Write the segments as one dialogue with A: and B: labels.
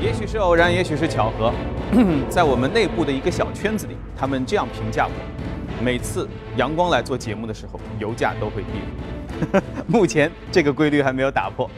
A: 也许是偶然，也许是巧合，在我们内部的一个小圈子里，他们这样评价我：每次阳光来做节目的时候，油价都会低。目前这个规律还没有打破。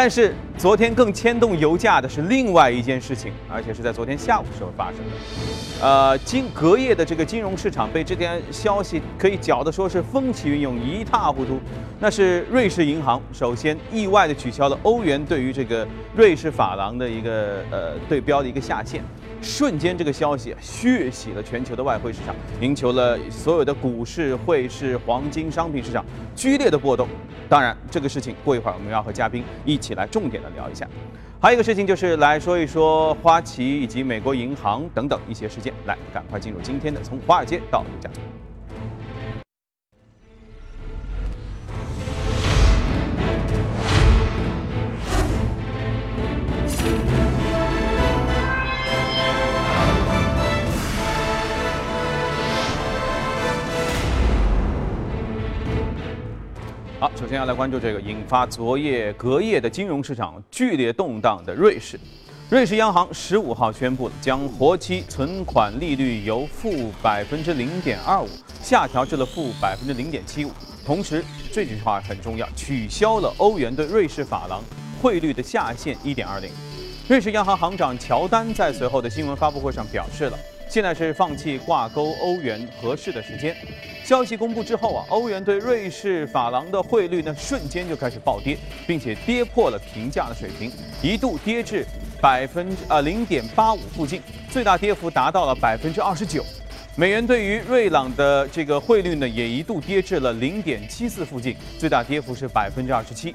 A: 但是昨天更牵动油价的是另外一件事情，而且是在昨天下午时候发生的。呃，金隔夜的这个金融市场被这条消息可以搅得说是风起云涌，一塌糊涂。那是瑞士银行首先意外的取消了欧元对于这个瑞士法郎的一个呃对标的一个下限。瞬间，这个消息血洗了全球的外汇市场，赢球了所有的股市、汇市、黄金、商品市场剧烈的波动。当然，这个事情过一会儿我们要和嘉宾一起来重点的聊一下。还有一个事情就是来说一说花旗以及美国银行等等一些事件。来，赶快进入今天的从华尔街到陆家嘴。首先要来关注这个引发昨夜隔夜的金融市场剧烈动荡的瑞士。瑞士央行十五号宣布，将活期存款利率由负百分之零点二五下调至了负百分之零点七五。同时，这句话很重要，取消了欧元对瑞士法郎汇率的下限一点二零。瑞士央行行长乔丹在随后的新闻发布会上表示了。现在是放弃挂钩欧元合适的时间。消息公布之后啊，欧元对瑞士法郎的汇率呢瞬间就开始暴跌，并且跌破了平价的水平，一度跌至百分之呃零点八五附近，最大跌幅达到了百分之二十九。美元对于瑞朗的这个汇率呢也一度跌至了零点七四附近，最大跌幅是百分之二十七。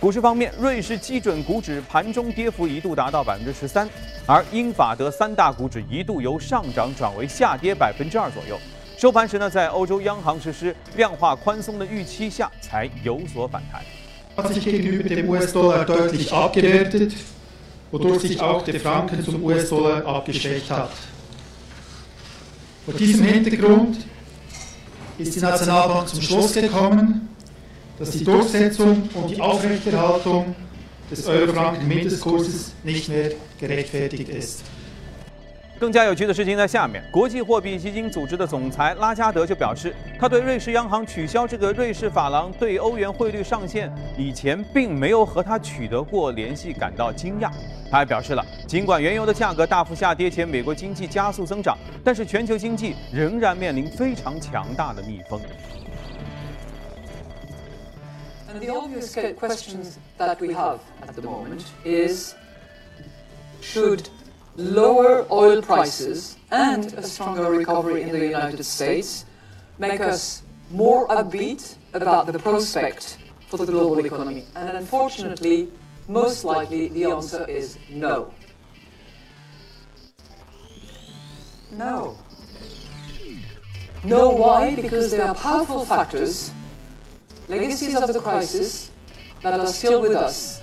A: 股市方面，瑞士基准股指盘中跌幅一度达到百分之十三，而英法德三大股指一度由上涨转为下跌百分之二左右。收盘时呢，在欧洲央行实施量化宽松的预期下，才有所反弹。
B: hat sich gegenüber dem US-Dollar deutlich abgewertet, wodurch sich auch der Franken zum US-Dollar abgeschwächt hat. Vor diesem Hintergrund ist die Nationalbank zum Schluss gekommen, dass die Durchsetzung und die Aufrechterhaltung des Euro-Franken-Mindestkurses nicht mehr gerechtfertigt ist.
A: 更加有趣的事情在下面，国际货币基金组织的总裁拉加德就表示，他对瑞士央行取消这个瑞士法郎对欧元汇率上限以前并没有和他取得过联系感到惊讶。他还表示了，尽管原油的价格大幅下跌且美国经济加速增长，但是全球经济仍然面临非常强大的逆风。
C: And the obvious questions that we have at the moment is should lower oil prices and a stronger recovery in the United States make us more upbeat about the prospect for the global economy? And unfortunately, most likely the answer is no. No. No, why? Because there are powerful factors legacies of the crisis that are still with us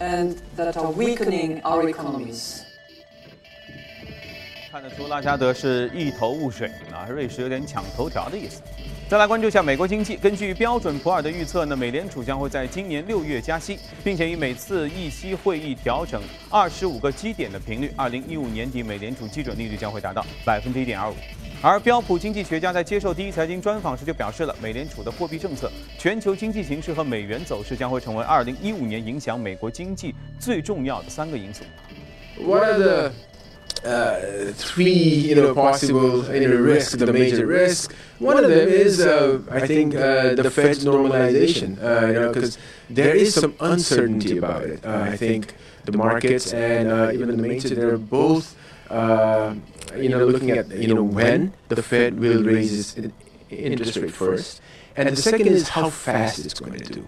C: and that are weakening our economies.
A: 看得出拉加德是一头雾水啊，瑞士有点抢头条的意思。再来关注一下美国经济。根据标准普尔的预测呢，美联储将会在今年六月加息，并且以每次议息会议调整二十五个基点的频率，二零一五年底美联储基准利率将会达到百分之一点二五。而标普经济学家在接受第一财经专访时就表示了，美联储的货币政策、全球经济形势和美元走势将会成为二零一五年影响美国经济最重要的三个因素。
D: What are the uh, three, you know, possible you know, risks, the major risks. One of them is, uh, I think, uh, the Fed normalization, uh, you know, because there is some uncertainty about it. Uh, I think the markets and uh, even the mainstream, they're both you know, looking at you know when the Fed will raise its interest rate first, and the second is how fast it's going to do.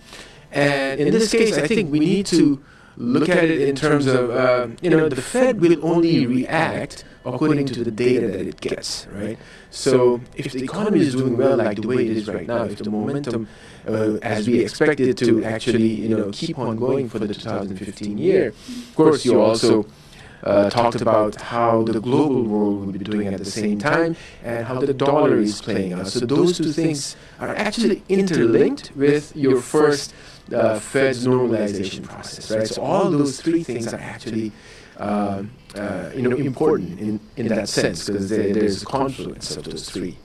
D: And in this case, I think we need to look at it in terms of uh, you know the Fed will only react according to the data that it gets, right? So if the economy is doing well like the way it is right now, if the momentum, uh, as we expect it to actually you know keep on going for the 2015 year, of course you also uh, talked about how the global world would be doing at the same time and how the dollar is playing out. So those two things are actually interlinked with your first uh, Fed's normalization process, right? So all those three things are actually uh, uh, you know, important in, in that sense because there's a confluence of those three.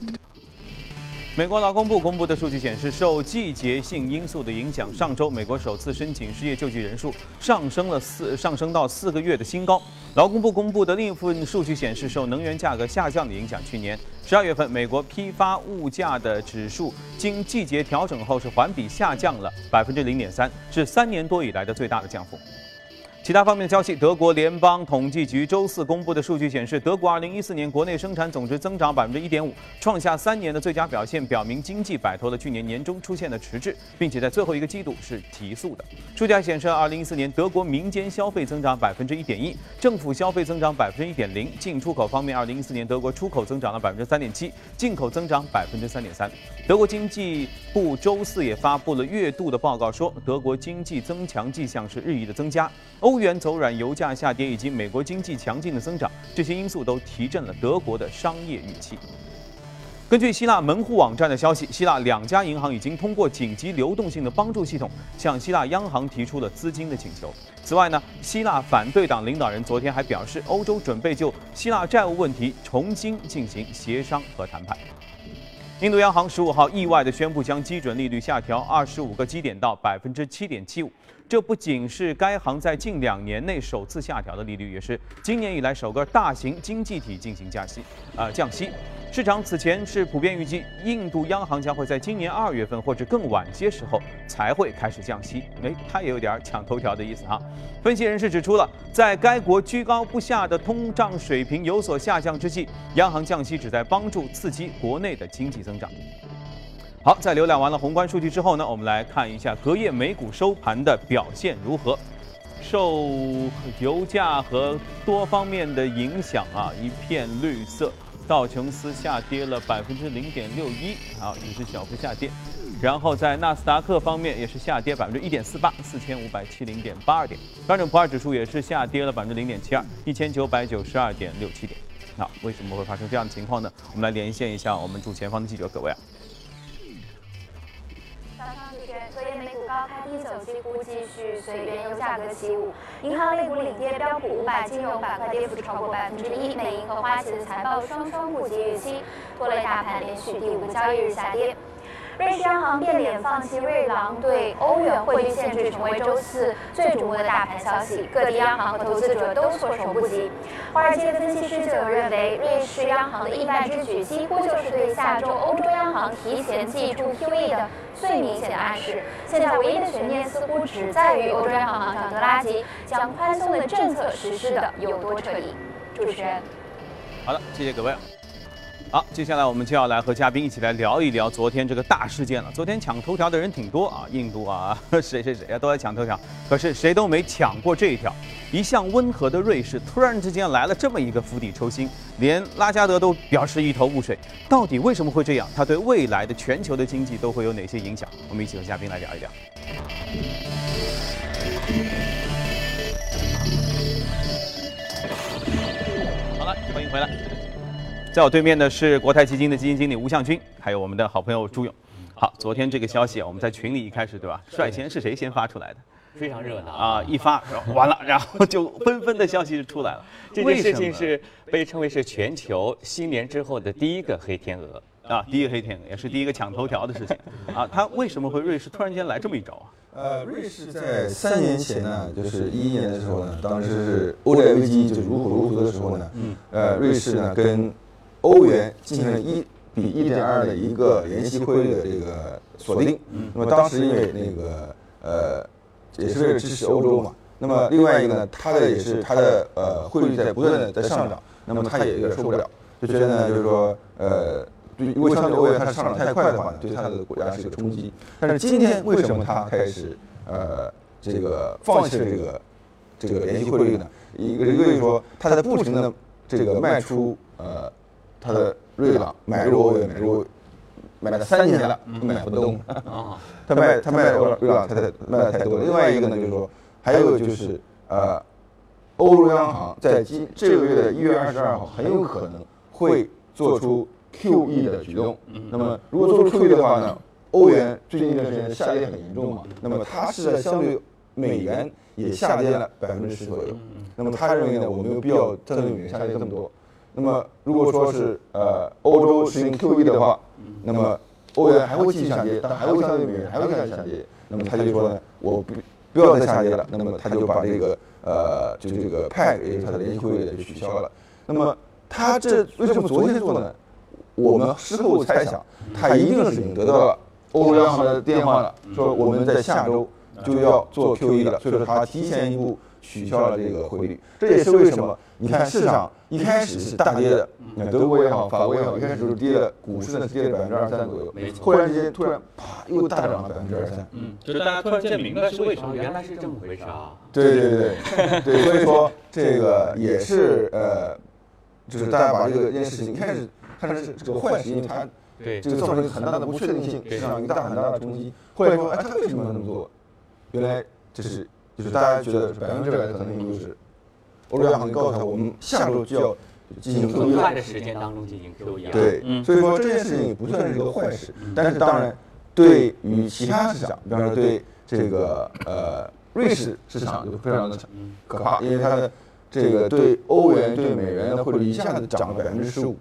A: 美国劳工部公布的数据显示，受季节性因素的影响，上周美国首次申请失业救济人数上升了四上升到四个月的新高。劳工部公布的另一份数据显示，受能源价格下降的影响，去年十二月份美国批发物价的指数经季节调整后是环比下降了百分之零点三，是三年多以来的最大的降幅。其他方面的消息，德国联邦统计局周四公布的数据显示，德国2014年国内生产总值增长百分之一点五，创下三年的最佳表现，表明经济摆脱了去年年中出现的迟滞，并且在最后一个季度是提速的。数据还显示，2014年德国民间消费增长百分之一点一，政府消费增长百分之一点零。进出口方面，2014年德国出口增长了百分之三点七，进口增长百分之三点三。德国经济部周四也发布了月度的报告，说德国经济增强迹象是日益的增加。欧欧元走软、油价下跌以及美国经济强劲的增长，这些因素都提振了德国的商业预期。根据希腊门户网站的消息，希腊两家银行已经通过紧急流动性的帮助系统向希腊央行提出了资金的请求。此外呢，希腊反对党领导人昨天还表示，欧洲准备就希腊债务问题重新进行协商和谈判。印度央行十五号意外地宣布将基准利率下调二十五个基点到百分之七点七五，这不仅是该行在近两年内首次下调的利率，也是今年以来首个大型经济体进行加息，呃降息。市场此前是普遍预计，印度央行将会在今年二月份或者更晚些时候才会开始降息。哎，它也有点抢头条的意思哈。分析人士指出了，在该国居高不下的通胀水平有所下降之际，央行降息旨在帮助刺激国内的经济增长。好，在浏览完了宏观数据之后呢，我们来看一下隔夜美股收盘的表现如何。受油价和多方面的影响啊，一片绿色。道琼斯下跌了百分之零点六一，啊，也是小幅下跌。然后在纳斯达克方面也是下跌百分之一点四八，四千五百七零点八二点。标准普尔指数也是下跌了百分之零点七二，一千九百九十二点六七点。那为什么会发生这样的情况呢？我们来连线一下我们主前方的记者各位啊。
E: 一九，几乎继续随原油价格起舞。银行类股领跌，标普五百金融板块跌幅超过百分之一。美银和花旗的财报双双不及预期，拖累大盘连续第五个交易日下跌。瑞士央行变脸放弃瑞郎对欧元汇率限制，成为周四最瞩目的大盘消息。各地央行和投资者都措手不及。华尔街分析师就有认为，瑞士央行的意外之举几乎就是对下周欧洲央行提前祭出 QE 的最明显的暗示。现在唯一的悬念似乎只在于欧洲央行行长德拉吉将宽松的政策实施的有多彻底。主持人，
A: 好的，谢谢各位。好，接下来我们就要来和嘉宾一起来聊一聊昨天这个大事件了。昨天抢头条的人挺多啊，印度啊，谁谁谁啊都在抢头条，可是谁都没抢过这一条。一向温和的瑞士突然之间来了这么一个釜底抽薪，连拉加德都表示一头雾水。到底为什么会这样？它对未来的全球的经济都会有哪些影响？我们一起和嘉宾来聊一聊。好了，欢迎回来。在我对面的是国泰基金的基金经理吴向军，还有我们的好朋友朱勇。好，昨天这个消息啊，我们在群里一开始对吧？率先是谁先发出来的？
F: 非常热闹
A: 啊！一发完了，然后就纷纷的消息就出来了。
F: 这件事情是被称为是全球新年之后的第一个黑天鹅
A: 啊，第一个黑天鹅，也是第一个抢头条的事情 啊。他为什么会瑞士突然间来这么一招啊？
G: 呃，瑞士在三年前呢，就是一一年的时候呢，当时是欧债危机就如火如荼的时候呢，嗯，呃，瑞士呢跟欧元进行了一比一点二的一个联席汇率的这个锁定。那么当时因为那个呃，也是为了支持欧洲嘛。那么另外一个呢，它的也是它的呃汇率在不断的在上涨，那么它也有点受不了，就觉得呢就是说呃对，如果相对欧元它上涨太快的话呢，对它的国家是一个冲击。但是今天为什么它开始呃这个放弃了这个这个联系汇率呢？一个一个是说它在不停的这个卖出呃。他的瑞郎买入欧元，买入买了三年了，买不动。啊，他卖他卖欧瑞郎，他他卖的太多。另外一个呢，就是说，还有就是呃，欧洲央行在今这个月的一月二十二号很有可能会做出 QE 的举动。那么如果做出 QE 的话呢，欧元最近一段时间下跌很严重嘛，那么它是在相对美元也下跌了百分之十左右。那么他认为呢，我没有必要针对美元下跌这么多。那么如果说是呃欧洲实行 QE 的话，那么欧元还会继续下跌，但还会相对美元还会再下跌。那么他就说呢，我不不要再下跌了。那么他就把这个呃就这个派也就是他的联席会议就取消了。那么他这为什么昨天做呢？我们事后猜想，他一定是已经得到了欧洲央行的电话了，说我们在下周就要做 QE 了，所以说他提前一步取消了这个汇率。这也是为什么你看市场一开始是大跌的，你看德国也好，法国也好，一开始就是跌的，股市呢是跌了百分之二三左右，
F: 没错
G: 忽然之间突然啪又大涨了百分之二三。
F: 嗯，就是大家突然间明白是为什么，原来是这么回事啊。
G: 对对对 对，所以说 这个也是呃，就是大家把这个这件事情一开始看成是这个坏事，因为它
F: 对
G: 这个造成一个很大的不确定性，市场一个大很大的冲击。后来说，哎，他为什么要这么做？原来这是就是大家觉得百分之百的可能性就是欧洲央行告诉他，我们下周就要进行 QE 了
F: 快的。时间当中进行 QE 啊。
G: 对，
F: 嗯
G: 所以说这件事情也不算是一个坏事，但是当然，对于其他市场，比方说对这个呃瑞士市场就非常的可怕，因为它的这个对欧元对美元的汇率一下子涨了百分之十五，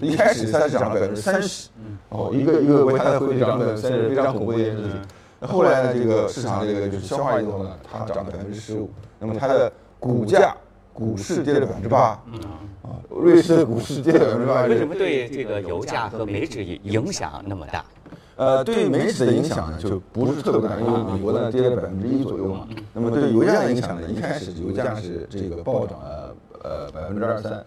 G: 一开始它是涨了百分之三十，哦，一个一个国家的汇率涨了百分之三十，非常恐怖的一件事情。那后来呢，这个市场这个就是消化以后呢，它涨了百分之十五，那么它的股价股市跌了百分之八，啊，瑞士的股市跌了百分之八，
F: 为什么对这个油价和美指影响那么大？
G: 呃，对美指的影响呢，就不是特别大，因为美国呢跌了百分之一左右嘛。那么对油价的影响呢，一开始油价是这个暴涨了呃百分之二三，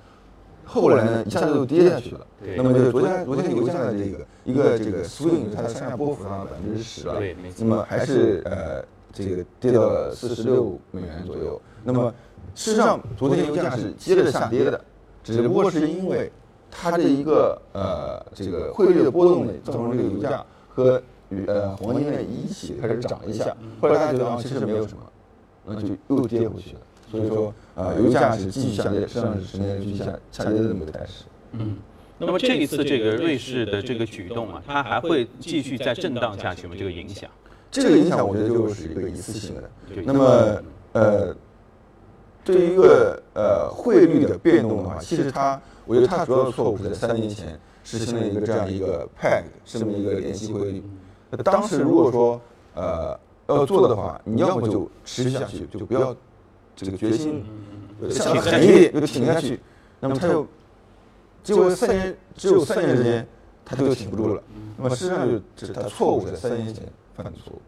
G: 后来呢一下子就跌下去了。那么就昨天昨天油价的这个一个这个 swing，它的上下波幅上百分之十了。
F: 对
G: 那么还是呃这个跌到了四十六美元左右。那么事实上，昨天油价是接着下跌的，只不过是因为它这一个呃这个汇率的波动呢，造成这个油价和与呃黄金呢一起开始涨一下，后来大家觉得啊其实没有什么，那就又跌回去了。所以说呃油价是继续下跌，实际上是十年继续下下跌的这么个态势。
A: 嗯那么这一次这个瑞士的这个举动啊，它还会继续再震荡下去吗？这个影响？
G: 这个影响我觉得就是一个一次性的。那么呃，对于一个呃汇率的变动的话，其实它，我觉得它主要的错误是在三年前实行了一个这样一个 peg 这么一个联系汇率。那当时如果说呃要做的话，你要么就持续下去，就不要这个决心想得狠一点就挺下去，那么他就结果三年只有三年时间，他就挺不住了。那么事实上就是他错误在三年前犯的错误。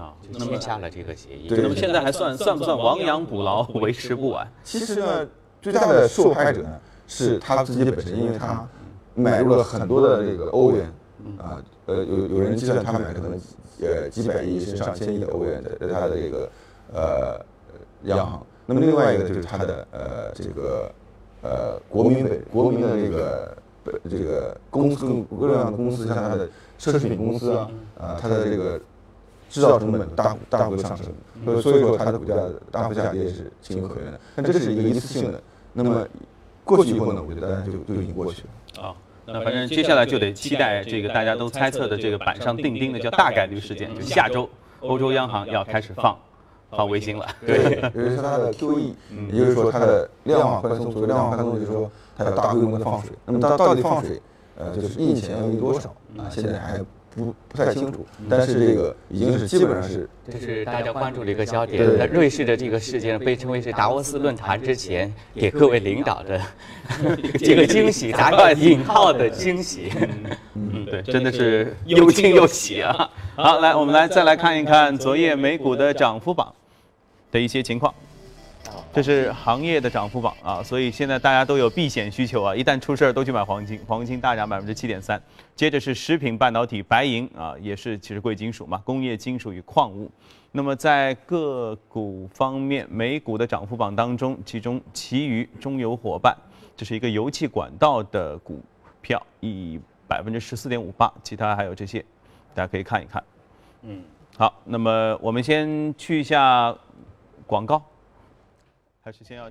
F: 啊，就签下了这个协议。
G: 对
A: 那么现在还算算不算亡羊补牢，为时不晚？
G: 其实呢，最大的受害者呢是他自己本身，因为他买入了很多的这个欧元，啊，呃，有有人计算他买可能呃几百亿甚至上千亿的欧元的他的这个呃央行。那么另外一个就是它的呃这个呃国民本国民的这个呃这个公司各种各样的公司，像它的奢侈品公司啊，啊，它的这个制造成本大大幅的上升，所以所以说它的股价大幅下跌是情有可原的。但这是一个一次性的，那么过去以后呢，我觉得大家就就已经过去了。
A: 啊，那反正接下来就得期待这个大家都猜测的这个板上钉钉的叫大概率事件，就下周欧洲央行要开始放放卫星了。
G: 对，尤其是它的 QE，也就是说它的量化宽松，所谓量化宽松就是说它要大规模的放水。那么它到底放水，呃，就是印钱要印多少啊？现在还不不太清楚，但是这个已经是基本上是
F: 这是大家关注的一个焦点。那瑞士的这个事件被称为是达沃斯论坛之前给各位领导的 这个惊喜，打个引号的惊喜。
A: 嗯，对，真的是又惊又喜啊！好，来，我们来再来看一看昨夜美股的涨幅榜的一些情况。这是行业的涨幅榜啊，所以现在大家都有避险需求啊，一旦出事儿都去买黄金，黄金大涨百分之七点三。接着是食品、半导体、白银啊，也是其实贵金属嘛，工业金属与矿物。那么在个股方面，美股的涨幅榜当中，其中其余中油伙伴，这是一个油气管道的股票，以百分之十四点五八，其他还有这些，大家可以看一看。
F: 嗯，
A: 好，那么我们先去一下广告。还是先要。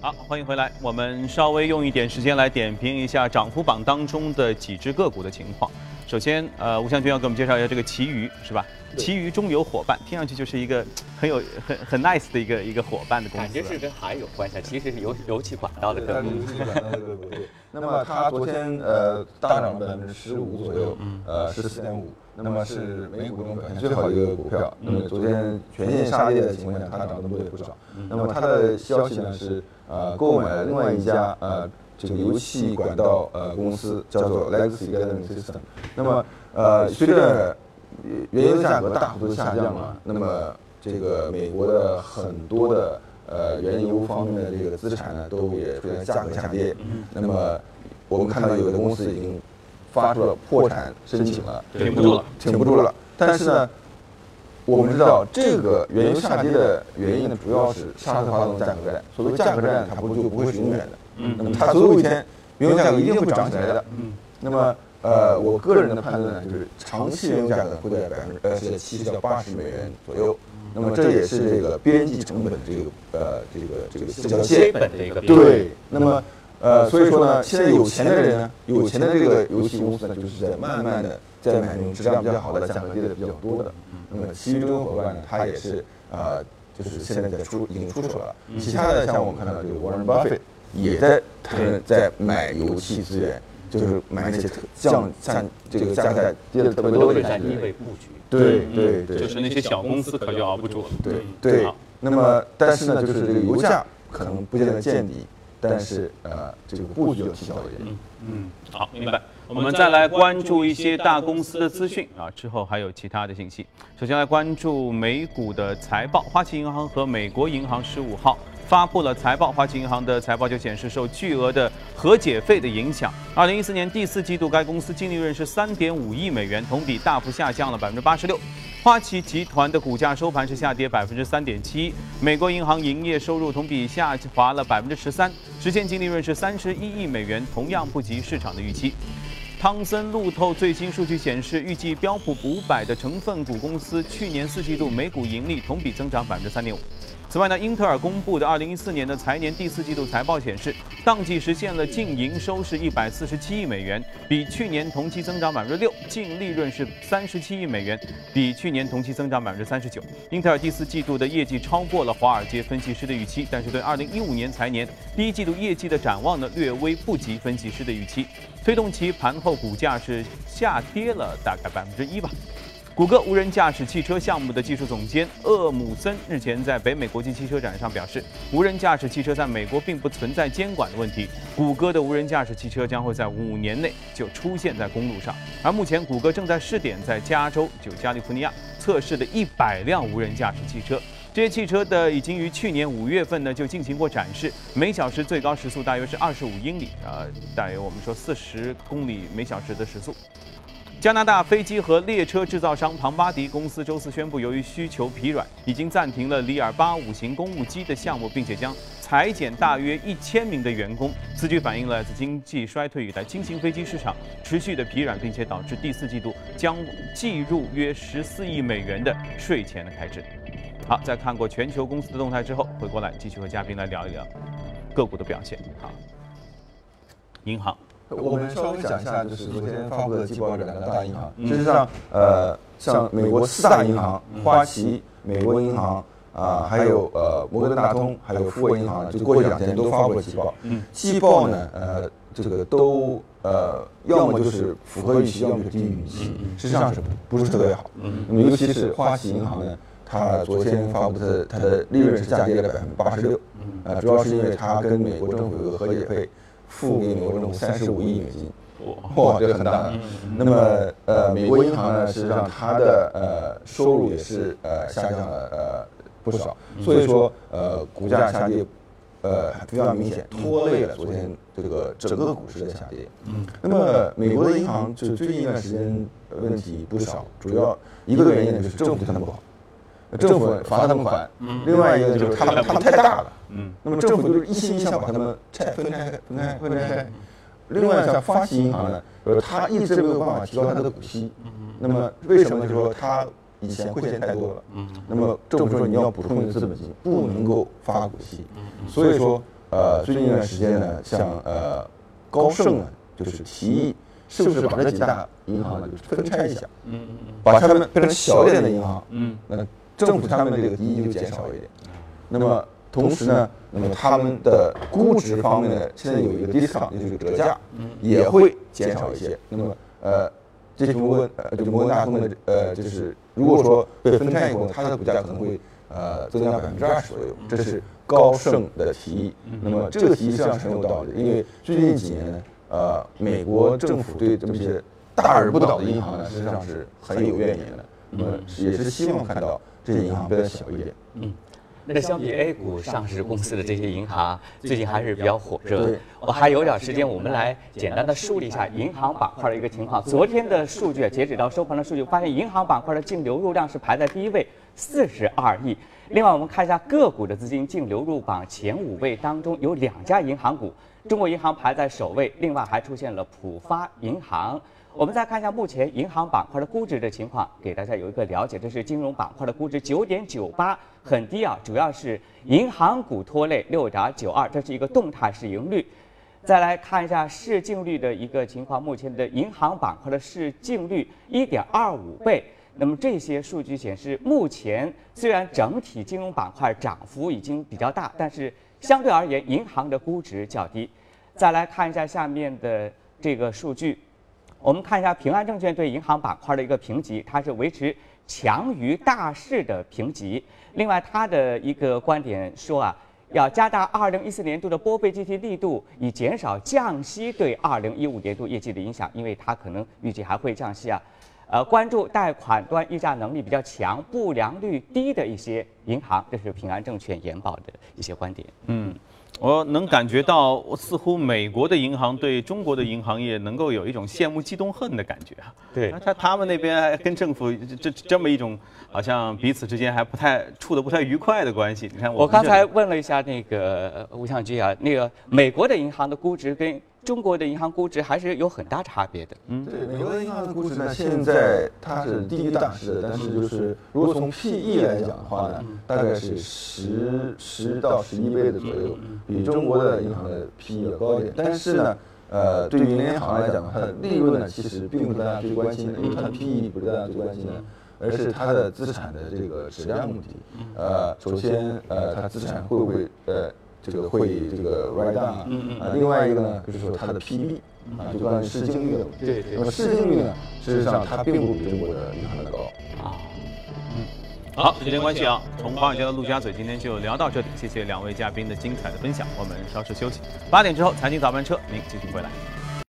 A: 好，欢迎回来。我们稍微用一点时间来点评一下涨幅榜当中的几只个股的情况。首先，呃，吴向军要给我们介绍一下这个奇鱼，是吧？奇鱼中有伙伴，听上去就是一个 很有很很 nice 的一个一个伙伴的公司。
F: 感觉是跟海有关系，其实是油油气管道的个股。
G: 那么它昨天呃大涨百分之十五左右，呃十四点五，那么是美股中表现最好的一个股票。那么昨天全线杀跌的情况下，它涨得多也不少。那么它的消息呢是呃购买了另外一家呃这个游戏管道呃公司，叫做 Legacy Gathering System。那么呃随着原油价格大幅度下降了，那么这个美国的很多的呃原油方面的这个资产呢，都也出现价格下跌。那么我们看到有的公司已经发出了破产申请了，
A: 挺不住了，
G: 挺不住了。但是呢，我们知道这个原油下跌的原因呢，主要是沙特发动价格战。所谓价格战，它不就不会是永远的。嗯。那么它总有一天，原油价格一定会涨起来的。嗯。那么。呃，我个人的判断呢，就是长期原油价格会在百分之呃是七十到八十美元左右。那么这也是这个边际成本这个呃这个这个这条线。
F: 本的一个
G: 对。那么呃所以说呢，现在有钱的人呢，有钱的这个游戏公司呢，就是在慢慢的在买那种质量比较好的、价格跌的比较多的。那么其中伙伴呢，他也是呃就是现在在出已经出手了。其他的像我们看到这个 Warren Buffett 也在他们在买游戏资源。就是买那些降像这个价格跌的特别多的
F: 在低位布局。
G: 对对对，
A: 就是那些小公司可就熬不住了。
G: 对对。那么，但是呢，就是这个油价可能不见得见底，但是呃，这个布局有提效一点。
A: 嗯，好，明白。我们再来关注一些大公司的资讯啊，之后还有其他的信息。首先来关注美股的财报，花旗银行和美国银行十五号。发布了财报，花旗银行的财报就显示，受巨额的和解费的影响，二零一四年第四季度该公司净利润是三点五亿美元，同比大幅下降了百分之八十六。花旗集团的股价收盘是下跌百分之三点七。美国银行营业收入同比下滑了百分之十三，实现净利润是三十一亿美元，同样不及市场的预期。汤森路透最新数据显示，预计标普五百的成分股公司去年四季度每股盈利同比增长百分之三点五。此外呢，英特尔公布的二零一四年的财年第四季度财报显示，当季实现了净营收是一百四十七亿美元，比去年同期增长百分之六，净利润是三十七亿美元，比去年同期增长百分之三十九。英特尔第四季度的业绩超过了华尔街分析师的预期，但是对二零一五年财年第一季度业绩的展望呢，略微不及分析师的预期，推动其盘后股价是下跌了大概百分之一吧。谷歌无人驾驶汽车项目的技术总监厄姆森日前在北美国际汽车展上表示，无人驾驶汽车在美国并不存在监管的问题。谷歌的无人驾驶汽车将会在五年内就出现在公路上。而目前，谷歌正在试点在加州就加利福尼亚测试的一百辆无人驾驶汽车。这些汽车的已经于去年五月份呢就进行过展示，每小时最高时速大约是二十五英里，啊，大约我们说四十公里每小时的时速。加拿大飞机和列车制造商庞巴迪公司周四宣布，由于需求疲软，已经暂停了里尔八五型公务机的项目，并且将裁减大约一千名的员工。此举反映了自经济衰退以来，轻型飞机市场持续的疲软，并且导致第四季度将计入约十四亿美元的税前的开支。好，在看过全球公司的动态之后，回过来继续和嘉宾来聊一聊个股的表现。好，银行。
G: 我们稍微讲一下，就是昨天发布的季报这两个大银行。事实上，呃，像美国四大银行，花旗、美国银行啊，还有呃摩根大通，还有富国银行，就过去两天都发布了季报。季报呢，呃，这个都呃，要么就是符合预期，要么是低于预期。实际上是不是特别好？那么尤其是花旗银行呢，它昨天发布的它的利润是下跌了百分之八十六。呃，主要是因为它跟美国政府有个和解费。付给美国政府三十五亿美金，哇，这个很大。的。那么，呃，美国银行呢，实际上它的呃收入也是呃下降了呃不少，所以说呃股价下跌呃非常明显，拖累了昨天这个整个股市的下跌。嗯，那么美国的银行就最近一段时间问题不少，主要一个原因呢就是政府对他们不好。政府罚他们款，另外一个就是他们他们太大了，嗯，那么政府就是一心一意想把他们拆分开分开分开。另外像发行银行呢，呃，他一直没有办法提高它的股息，那么为什么就是说它以前亏钱太多了，嗯，那么政府说你要补充你的资本金，不能够发股息，所以说呃最近一段时间呢，像呃高盛呢就是提议是不是把这几大银行呢就是分拆一下，嗯嗯嗯，把它们变成小一点的银行，嗯，那政府他们的这个敌意就减少一点，那么同时呢，那么他们的估值方面呢，现在有一个 discount 就是折价，也会减少一些，那么呃。这些摩根呃，就摩根大通的呃，就是如果说被分拆以后，它的股价可能会呃增加百分之二十左右，这是高盛的提议。那么这个提议实际上是很有道理，因为最近几年呢，呃，美国政府对这么些大而不倒的银行呢，实际上是很有怨言的。那么也是希望看到这些银行变得小一点。嗯。
F: 那相比 A 股上市公司的这些银行，最近还是比较火热。我还有点时间，我们来简单的梳理一下银行板块的一个情况。昨天的数据，截止到收盘的数据，发现银行板块的净流入量是排在第一位，四十二亿。另外，我们看一下个股的资金净流入榜前五位当中，有两家银行股，中国银行排在首位，另外还出现了浦发银行。我们再看一下目前银行板块的估值的情况，给大家有一个了解。这是金融板块的估值，九点九八，很低啊，主要是银行股拖累，六点九二，这是一个动态市盈率。再来看一下市净率的一个情况，目前的银行板块的市净率一点二五倍。那么这些数据显示，目前虽然整体金融板块涨幅已经比较大，但是相对而言，银行的估值较低。再来看一下下面的这个数据。我们看一下平安证券对银行板块的一个评级，它是维持强于大势的评级。另外，它的一个观点说啊，要加大二零一四年度的拨备计提力度，以减少降息对二零一五年度业绩的影响，因为它可能预计还会降息啊。呃，关注贷款端议价能力比较强、不良率低的一些银行，这是平安证券研报的一些观点。
A: 嗯。我能感觉到，似乎美国的银行对中国的银行业能够有一种羡慕嫉妒恨的感觉啊。
F: 对，
A: 他他们那边跟政府这这么一种，好像彼此之间还不太处的不太愉快的关系。你看，
F: 我刚才问了一下那个吴向军啊，那个美国的银行的估值跟。中国的银行估值还是有很大差别的。
G: 嗯，对，美国的银行的估值呢，现在它是低于大市的，但是就是如果从 PE 来讲的话呢，大概是十十到十一倍的左右，比中国的银行的 PE 要高一点。但是呢，呃，对于银行来讲，它的利润呢，其实并不是大家最关心的，因为它的 PE 不是大家最关心的，而是它的资产的这个质量问题。呃，首先，呃，它资产会不会呃。这个会这个 write down 啊，另外一个呢，就是说它的 PB 啊，就关于市净率的问题。
F: 对对。
G: 那么市净率呢，事实上它并不比中国的银行的高啊。
A: 嗯。好，时间关系啊，从华尔街到陆家嘴，今天就聊到这里。谢谢两位嘉宾的精彩的分享，我们稍事休息，八点之后财经早班车您继续回来。